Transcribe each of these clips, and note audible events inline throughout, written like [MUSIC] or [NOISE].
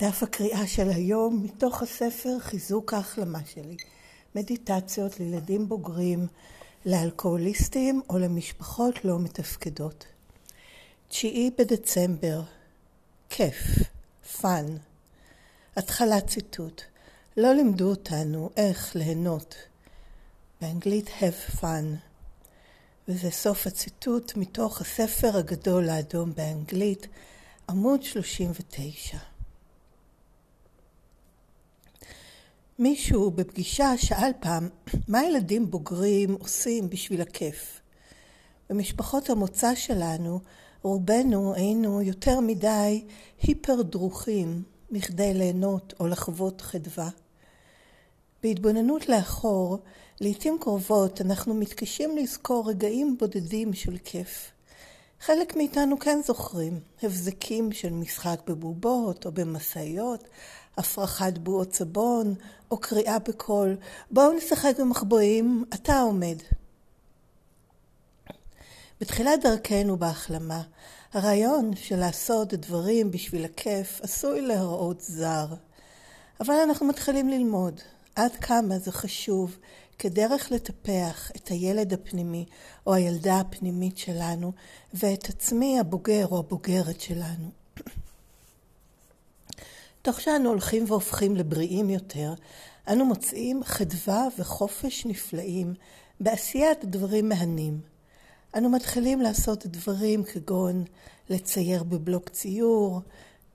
דף הקריאה של היום מתוך הספר חיזוק ההחלמה שלי, מדיטציות לילדים בוגרים, לאלכוהוליסטים או למשפחות לא מתפקדות. תשיעי בדצמבר, כיף, fun. התחלת ציטוט, לא לימדו אותנו איך ליהנות. באנגלית have fun. וזה סוף הציטוט מתוך הספר הגדול האדום באנגלית, עמוד 39. מישהו בפגישה שאל פעם, מה ילדים בוגרים עושים בשביל הכיף? במשפחות המוצא שלנו, רובנו היינו יותר מדי היפר דרוכים מכדי ליהנות או לחוות חדווה. בהתבוננות לאחור, לעתים קרובות אנחנו מתקשים לזכור רגעים בודדים של כיף. חלק מאיתנו כן זוכרים הבזקים של משחק בבובות או במשאיות, הפרחת בועות סבון או קריאה בקול, בואו נשחק במחבואים, אתה עומד. בתחילת דרכנו בהחלמה, הרעיון של לעשות דברים בשביל הכיף עשוי להראות זר. אבל אנחנו מתחילים ללמוד עד כמה זה חשוב כדרך לטפח את הילד הפנימי או הילדה הפנימית שלנו ואת עצמי הבוגר או הבוגרת שלנו. תוך שאנו הולכים והופכים לבריאים יותר, אנו מוצאים חדווה וחופש נפלאים בעשיית דברים מהנים. אנו מתחילים לעשות דברים כגון לצייר בבלוק ציור,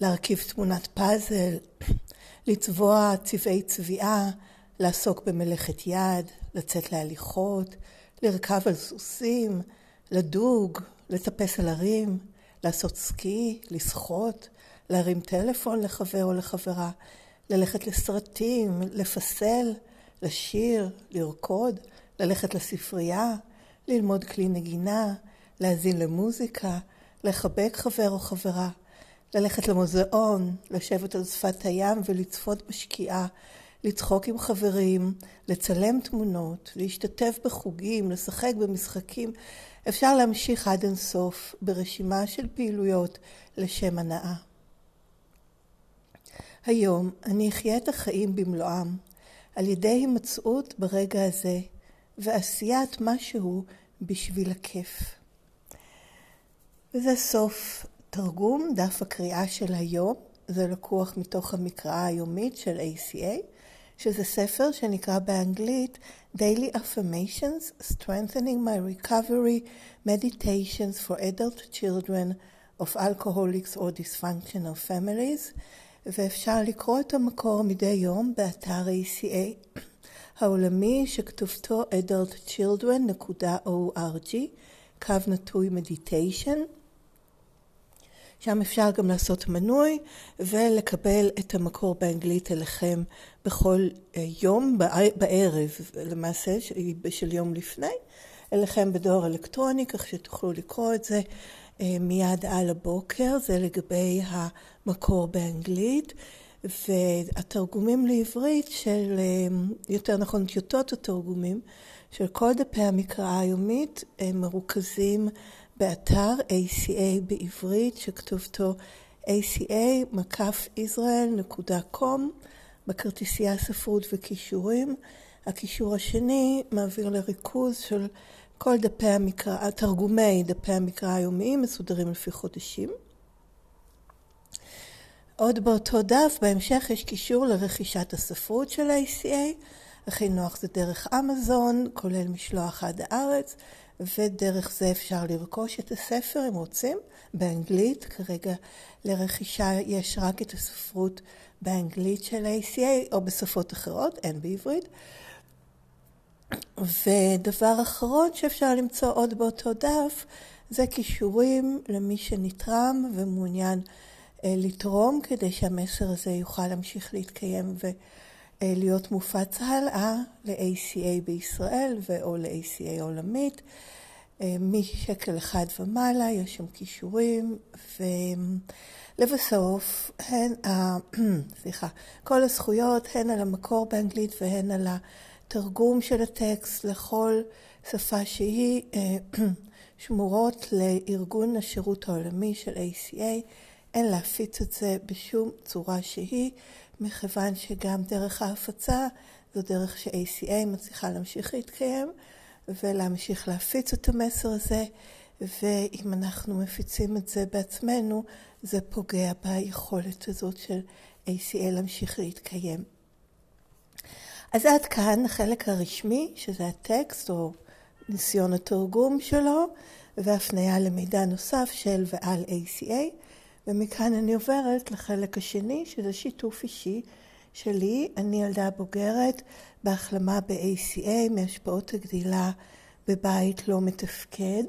להרכיב תמונת פאזל, [CLEARS THROAT] לצבוע צבעי צביעה, לעסוק במלאכת יד, לצאת להליכות, לרכב על סוסים, לדוג, לטפס על הרים, לעשות סקי, לשחות, להרים טלפון לחבר או לחברה, ללכת לסרטים, לפסל, לשיר, לרקוד, ללכת לספרייה, ללמוד כלי נגינה, להאזין למוזיקה, לחבק חבר או חברה, ללכת למוזיאון, לשבת על שפת הים ולצפות בשקיעה, לצחוק עם חברים, לצלם תמונות, להשתתף בחוגים, לשחק במשחקים. אפשר להמשיך עד אינסוף ברשימה של פעילויות לשם הנאה. היום אני אחיה את החיים במלואם על ידי הימצאות ברגע הזה ועשיית משהו בשביל הכיף. וזה סוף תרגום דף הקריאה של היום, זה לקוח מתוך המקראה היומית של ACA, שזה ספר שנקרא באנגלית Daily Affirmations, Strengthening My Recovery Meditations for Adult Children of Alcoholics or Dysfunctional Families, ואפשר לקרוא את המקור מדי יום באתר ACA העולמי שכתובתו adultchildren.org, קו נטוי מדיטיישן. שם אפשר גם לעשות מנוי ולקבל את המקור באנגלית אליכם בכל אה, יום בערב, למעשה של יום לפני, אליכם בדואר אלקטרוני, כך שתוכלו לקרוא את זה מיד על הבוקר, זה לגבי המקור באנגלית. והתרגומים לעברית של, אה, יותר נכון, טיוטות התרגומים של כל דפי המקראה היומית מרוכזים באתר ACA בעברית שכתובתו aca-israel.com בכרטיסייה ספרות וכישורים. הקישור השני מעביר לריכוז של כל דפי המקרא, תרגומי דפי המקרא היומיים מסודרים לפי חודשים. עוד באותו דף, בהמשך יש קישור לרכישת הספרות של ה-ACA. הכי נוח זה דרך אמזון, כולל משלוח עד הארץ, ודרך זה אפשר לרכוש את הספר אם רוצים, באנגלית. כרגע לרכישה יש רק את הספרות באנגלית של ה-ACA, או בשפות אחרות, אין בעברית. ודבר אחרון שאפשר למצוא עוד באותו דף, זה כישורים למי שנתרם ומעוניין אה, לתרום כדי שהמסר הזה יוכל להמשיך להתקיים ולהיות מופץ הלאה ל-ACA בישראל ו/או ל-ACA עולמית. אה, משקל אחד ומעלה יש שם כישורים, ולבסוף, [CLEARS THROAT] סליחה, כל הזכויות הן על המקור באנגלית והן על התרגום של הטקסט לכל שפה שהיא אה, [CLEARS THROAT] שמורות לארגון השירות העולמי של ACA. אין להפיץ את זה בשום צורה שהיא, מכיוון שגם דרך ההפצה זו דרך ש-ACA מצליחה להמשיך להתקיים ולהמשיך להפיץ את המסר הזה, ואם אנחנו מפיצים את זה בעצמנו, זה פוגע ביכולת הזאת של ACA להמשיך להתקיים. אז עד כאן החלק הרשמי, שזה הטקסט או ניסיון התרגום שלו, והפניה למידע נוסף של ועל ACA. ומכאן אני עוברת לחלק השני, שזה שיתוף אישי שלי. אני ילדה בוגרת בהחלמה ב-ACA מהשפעות הגדילה בבית לא מתפקד.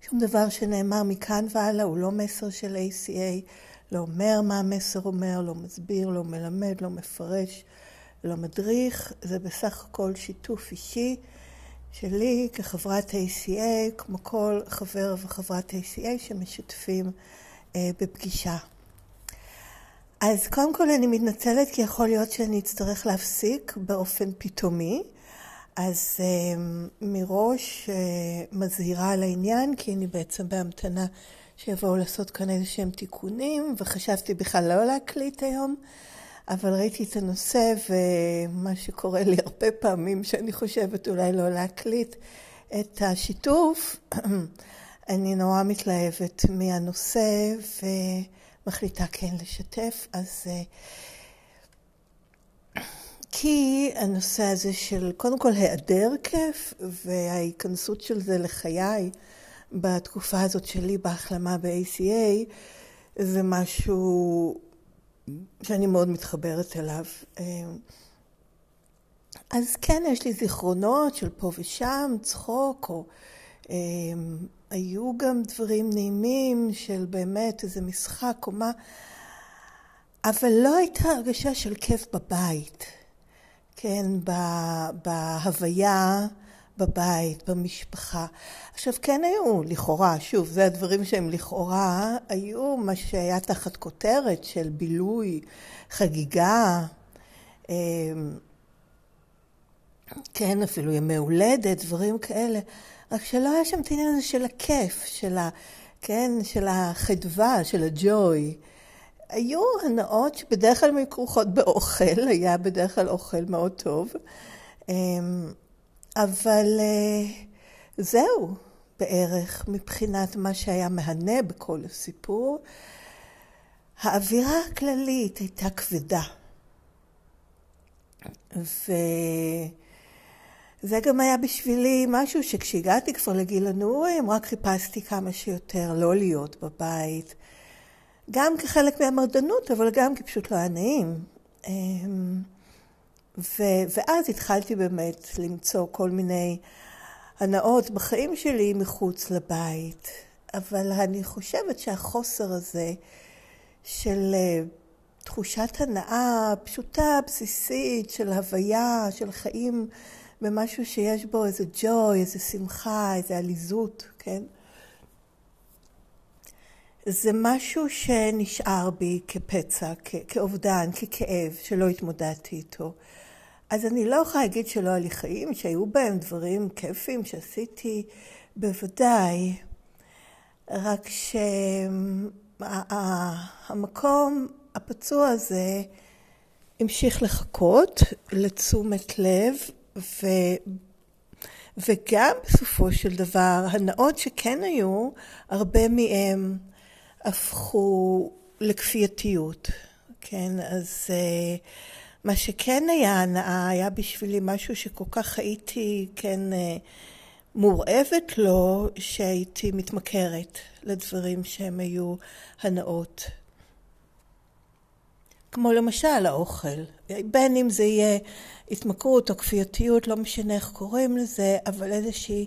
שום דבר שנאמר מכאן והלאה הוא לא מסר של ACA, לא אומר מה המסר אומר, לא מסביר, לא מלמד, לא מפרש, לא מדריך. זה בסך הכל שיתוף אישי שלי כחברת ACA, כמו כל חבר וחברת ACA שמשתפים אה, בפגישה. אז קודם כל אני מתנצלת כי יכול להיות שאני אצטרך להפסיק באופן פתאומי. אז אה, מראש אה, מזהירה על העניין, כי אני בעצם בהמתנה שיבואו לעשות כאן איזה שהם תיקונים, וחשבתי בכלל לא להקליט היום. אבל ראיתי את הנושא ומה שקורה לי הרבה פעמים שאני חושבת אולי לא להקליט את השיתוף, [CLEARS THROAT] אני נורא מתלהבת מהנושא ומחליטה כן לשתף, אז אה, כי הנושא הזה של קודם כל היעדר כיף וההיכנסות של זה לחיי בתקופה הזאת שלי בהחלמה ב-ACA זה משהו שאני מאוד מתחברת אליו. אה, אז כן, יש לי זיכרונות של פה ושם, צחוק, או אה, היו גם דברים נעימים של באמת איזה משחק או מה, אבל לא הייתה הרגשה של כיף בבית, כן, בהוויה בבית, במשפחה. עכשיו, כן היו, לכאורה, שוב, זה הדברים שהם לכאורה, היו מה שהיה תחת כותרת של בילוי, חגיגה, אמ, כן, אפילו ימי הולדת, דברים כאלה, רק שלא היה שם את העניין הזה של הכיף, של ה... כן, של החדווה, של הג'וי. היו הנאות שבדרך כלל היו כרוכות באוכל, היה בדרך כלל אוכל מאוד טוב. אמ, אבל אה, זהו בערך מבחינת מה שהיה מהנה בכל הסיפור. האווירה הכללית הייתה כבדה. וזה גם היה בשבילי משהו שכשהגעתי כבר לגיל הנעורים, רק חיפשתי כמה שיותר לא להיות בבית. גם כחלק מהמרדנות, אבל גם כי פשוט לא היה נעים. ו- ואז התחלתי באמת למצוא כל מיני הנאות בחיים שלי מחוץ לבית. אבל אני חושבת שהחוסר הזה של אה, תחושת הנאה פשוטה, בסיסית, של הוויה, של חיים במשהו שיש בו איזה ג'וי, איזה שמחה, איזה עליזות, כן? זה משהו שנשאר בי כפצע, כ- כאובדן, ככאב, שלא התמודדתי איתו. אז אני לא יכולה להגיד שלא היה לי חיים, שהיו בהם דברים כיפים שעשיתי, בוודאי. רק שהמקום הפצוע הזה המשיך לחכות לתשומת לב, ו... וגם בסופו של דבר, הנאות שכן היו, הרבה מהם הפכו לכפייתיות. כן, אז... Uh, מה שכן היה הנאה, היה בשבילי משהו שכל כך הייתי, כן, אה, מורעבת לו, שהייתי מתמכרת לדברים שהם היו הנאות. כמו למשל האוכל, בין אם זה יהיה התמכרות או כפייתיות, לא משנה איך קוראים לזה, אבל איזושהי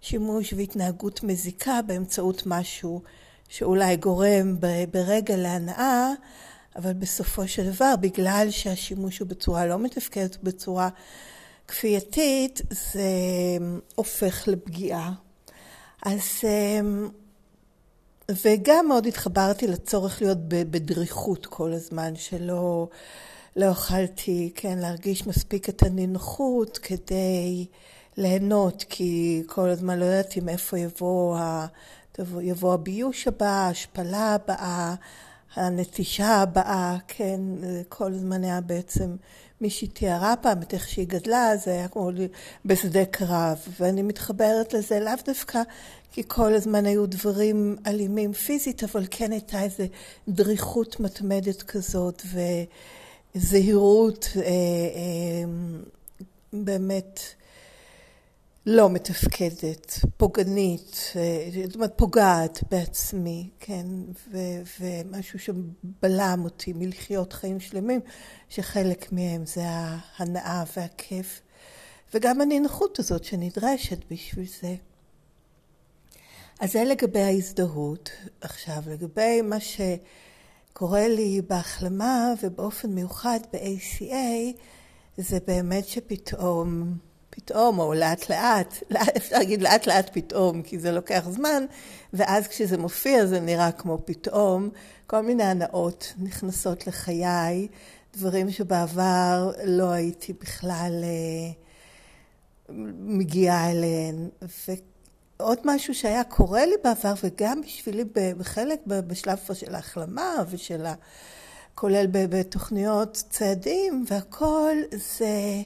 שימוש והתנהגות מזיקה באמצעות משהו שאולי גורם ברגע להנאה, אבל בסופו של דבר, בגלל שהשימוש הוא בצורה לא מתפקדת, בצורה כפייתית, זה הופך לפגיעה. אז... אמ, וגם מאוד התחברתי לצורך להיות בדריכות כל הזמן, שלא לא יכלתי, כן, להרגיש מספיק את הנינוחות כדי ליהנות, כי כל הזמן לא ידעתי מאיפה יבוא יבוא הביוש הבא, ההשפלה הבאה, הנטישה הבאה, כן, כל הזמן היה בעצם, מישהי תיארה פעם את איך שהיא גדלה, זה היה כמו בשדה קרב, ואני מתחברת לזה לאו דווקא כי כל הזמן היו דברים אלימים פיזית, אבל כן הייתה איזו דריכות מתמדת כזאת וזהירות אה, אה, באמת לא מתפקדת, פוגענית, אה, זאת אומרת פוגעת בעצמי, כן, ו- ומשהו שבלם אותי מלחיות חיים שלמים, שחלק מהם זה ההנאה והכיף, וגם הנינוחות הזאת שנדרשת בשביל זה. אז זה לגבי ההזדהות. עכשיו, לגבי מה שקורה לי בהחלמה, ובאופן מיוחד ב-ACA, זה באמת שפתאום, פתאום, או לאט לאט, אפשר להגיד לאט לאט פתאום, כי זה לוקח זמן, ואז כשזה מופיע זה נראה כמו פתאום, כל מיני הנאות נכנסות לחיי, דברים שבעבר לא הייתי בכלל אה, מגיעה אליהן. עוד משהו שהיה קורה לי בעבר, וגם בשבילי בחלק בשלב של ההחלמה ושל ה... כולל בתוכניות צעדים והכל, זה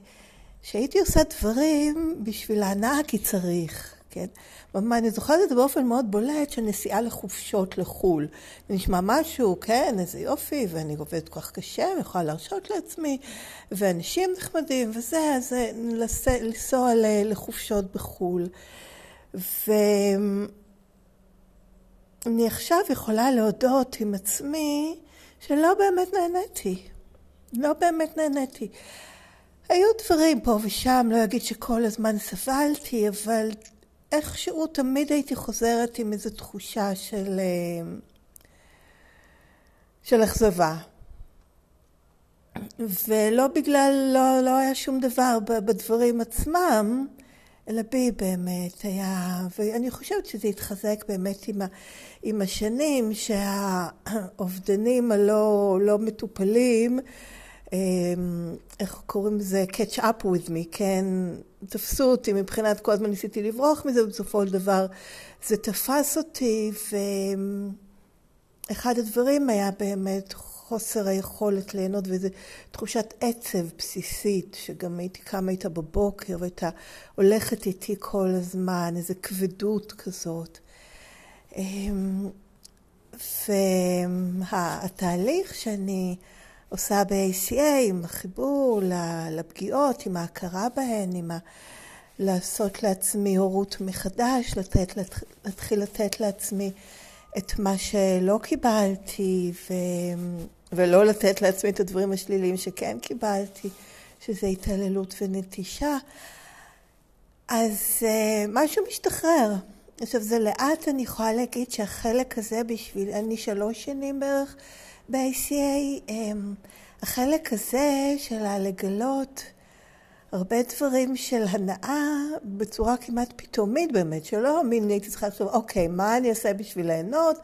שהייתי עושה דברים בשביל ההנאה כי צריך, כן? אני זוכרת את זה באופן מאוד בולט של נסיעה לחופשות לחו"ל. זה נשמע משהו, כן, איזה יופי, ואני עובדת כל כך קשה, אני יכולה להרשות לעצמי, ואנשים נחמדים וזה, אז לנסוע לחופשות בחו"ל. ואני עכשיו יכולה להודות עם עצמי שלא באמת נהניתי. לא באמת נהניתי. היו דברים פה ושם, לא אגיד שכל הזמן סבלתי, אבל איכשהו תמיד הייתי חוזרת עם איזו תחושה של, אה, של אכזבה. ולא בגלל, לא, לא היה שום דבר בדברים עצמם, אלא בי באמת היה, ואני חושבת שזה התחזק באמת עם, ה, עם השנים, שהאובדנים הלא לא מטופלים, איך קוראים לזה? catch up with me, כן? תפסו אותי מבחינת כל הזמן ניסיתי לברוח מזה, ובסופו של דבר זה תפס אותי, ואחד הדברים היה באמת חוסר היכולת ליהנות ואיזו תחושת עצב בסיסית, שגם הייתי קמה איתה בבוקר והייתה הולכת איתי כל הזמן, איזו כבדות כזאת. אמ, והתהליך שאני עושה ב-ACA עם החיבור לפגיעות, עם ההכרה בהן, עם ה... לעשות לעצמי הורות מחדש, לתת, להתחיל לתת לעצמי את מה שלא קיבלתי, ו... ולא לתת לעצמי את הדברים השליליים שכן קיבלתי, שזה התעללות ונטישה, אז uh, משהו משתחרר. עכשיו, זה לאט, אני יכולה להגיד שהחלק הזה בשביל, אני שלוש שנים בערך ב-ACA, um, החלק הזה של הלגלות הרבה דברים של הנאה בצורה כמעט פתאומית באמת, שלא מין הייתי צריכה לחשוב, אוקיי, מה אני אעשה בשביל ליהנות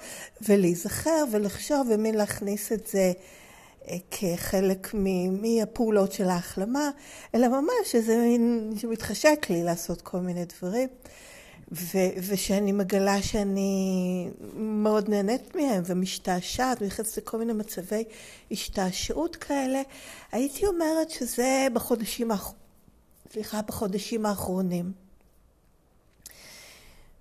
ולהיזכר ולחשוב ומין להכניס את זה אה, כחלק מהפעולות של ההחלמה, אלא ממש איזה מין שמתחשק לי לעשות כל מיני דברים. ו- ושאני מגלה שאני מאוד נהנית מהם ומשתעשעת, ונכנסת לכל מיני מצבי השתעשעות כאלה, הייתי אומרת שזה בחודשים האחרונים. סליחה, בחודשים האחרונים.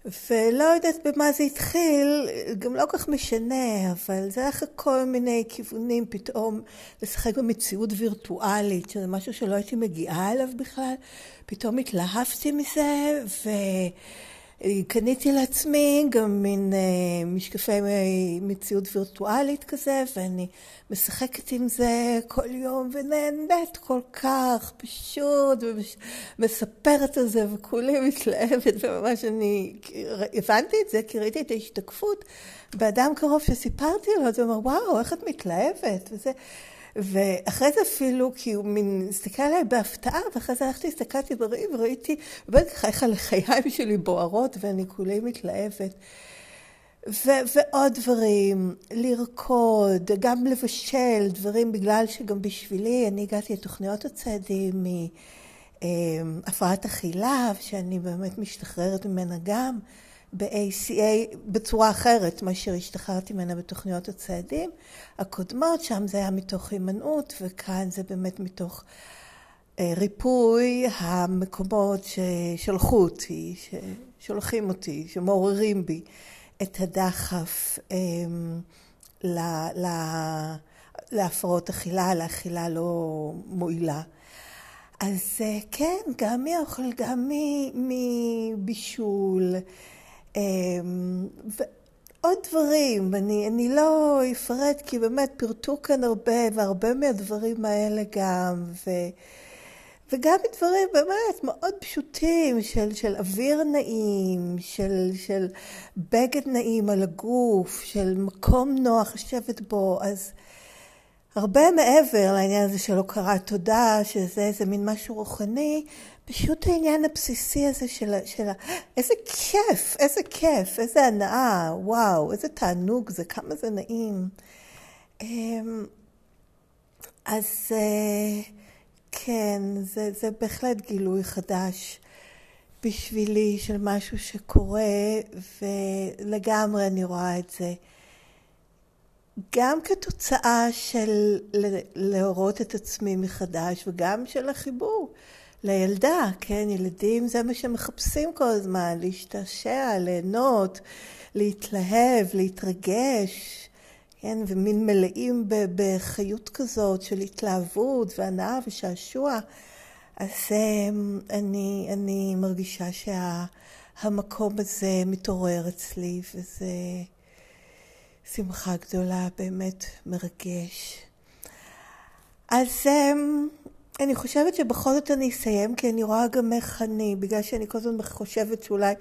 ולא יודעת במה זה התחיל, גם לא כל כך משנה, אבל זה היה אחרי כל מיני כיוונים, פתאום לשחק במציאות וירטואלית, שזה משהו שלא הייתי מגיעה אליו בכלל, פתאום התלהבתי מזה, ו... קניתי לעצמי גם מין uh, משקפי מציאות וירטואלית כזה, ואני משחקת עם זה כל יום ונהנית כל כך, פשוט, ומספרת על זה וכולי מתלהבת, וממש אני הבנתי את זה, כי ראיתי את ההשתקפות באדם קרוב שסיפרתי לו, אז הוא אמר, וואו, איך את מתלהבת, וזה. ואחרי זה אפילו, כי הוא מין הסתכל עליי בהפתעה, ואחרי זה הלכתי, הסתכלתי בראי וראיתי, ובטח איך הלחיים שלי בוערות, ואני כולי מתלהבת. ו- ועוד דברים, לרקוד, גם לבשל, דברים בגלל שגם בשבילי, אני הגעתי לתוכניות הצעדים מהפרעת אכילה, שאני באמת משתחררת ממנה גם, ב-ACA בצורה אחרת מאשר השתחררתי ממנה בתוכניות הצעדים הקודמות, שם זה היה מתוך הימנעות וכאן זה באמת מתוך אה, ריפוי המקומות ששלחו אותי, ששולחים אותי, שמעוררים בי את הדחף אמ, ל, ל, להפרעות אכילה, לאכילה לא מועילה. אז אה, כן, גם מאוכל, גם מבישול, ועוד דברים. אני, אני לא אפרט, כי באמת פירטו כאן הרבה, והרבה מהדברים האלה גם, ו... וגם בדברים באמת מאוד פשוטים של, של אוויר נעים, של, של בגד נעים על הגוף, של מקום נוח לשבת בו, אז הרבה מעבר לעניין הזה של הוקרת תודה, שזה איזה מין משהו רוחני, פשוט העניין הבסיסי הזה של, של איזה כיף, איזה כיף, איזה הנאה, וואו, איזה תענוג זה, כמה זה נעים. אמ, אז... Uh, כן, זה, זה בהחלט גילוי חדש בשבילי של משהו שקורה, ולגמרי אני רואה את זה. גם כתוצאה של להורות את עצמי מחדש, וגם של החיבור לילדה, כן? ילדים זה מה שמחפשים כל הזמן, להשתעשע, ליהנות, להתלהב, להתרגש. כן, ומין מלאים בחיות כזאת של התלהבות והנאה ושעשוע, אז אמ, אני, אני מרגישה שהמקום שה, הזה מתעורר אצלי, וזה שמחה גדולה, באמת מרגש. אז אמ, אני חושבת שבכל זאת אני אסיים, כי אני רואה גם איך אני, בגלל שאני כל הזמן חושבת שאולי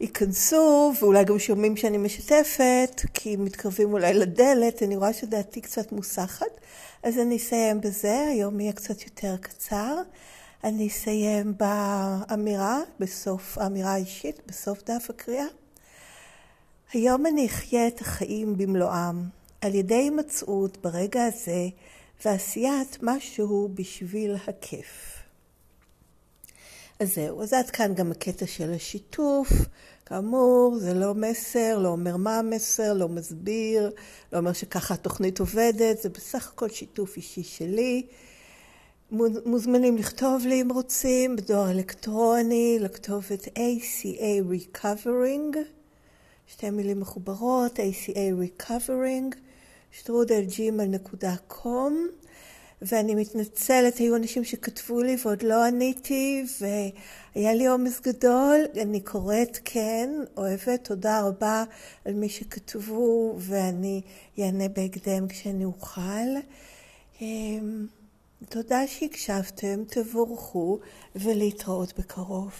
ייכנסו, ואולי גם שומעים שאני משתפת, כי מתקרבים אולי לדלת, אני רואה שדעתי קצת מוסחת, אז אני אסיים בזה, היום יהיה קצת יותר קצר. אני אסיים באמירה, בסוף, האמירה האישית, בסוף דף הקריאה. היום אני אחיה את החיים במלואם, על ידי הימצאות ברגע הזה ועשיית משהו בשביל הכיף. אז זהו, אז עד כאן גם הקטע של השיתוף. כאמור, זה לא מסר, לא אומר מה המסר, לא מסביר, לא אומר שככה התוכנית עובדת, זה בסך הכל שיתוף אישי שלי. מוזמנים לכתוב לי אם רוצים, בדואר אלקטרוני, לכתובת ACA Recovering, שתי מילים מחוברות, ACA Recovering, שטרודלג'ימל.com. ואני מתנצלת, היו אנשים שכתבו לי ועוד לא עניתי, והיה לי עומס גדול. אני קוראת, כן, אוהבת, תודה רבה על מי שכתבו, ואני אענה בהקדם כשאני אוכל. אמ, תודה שהקשבתם, תבורכו, ולהתראות בקרוב.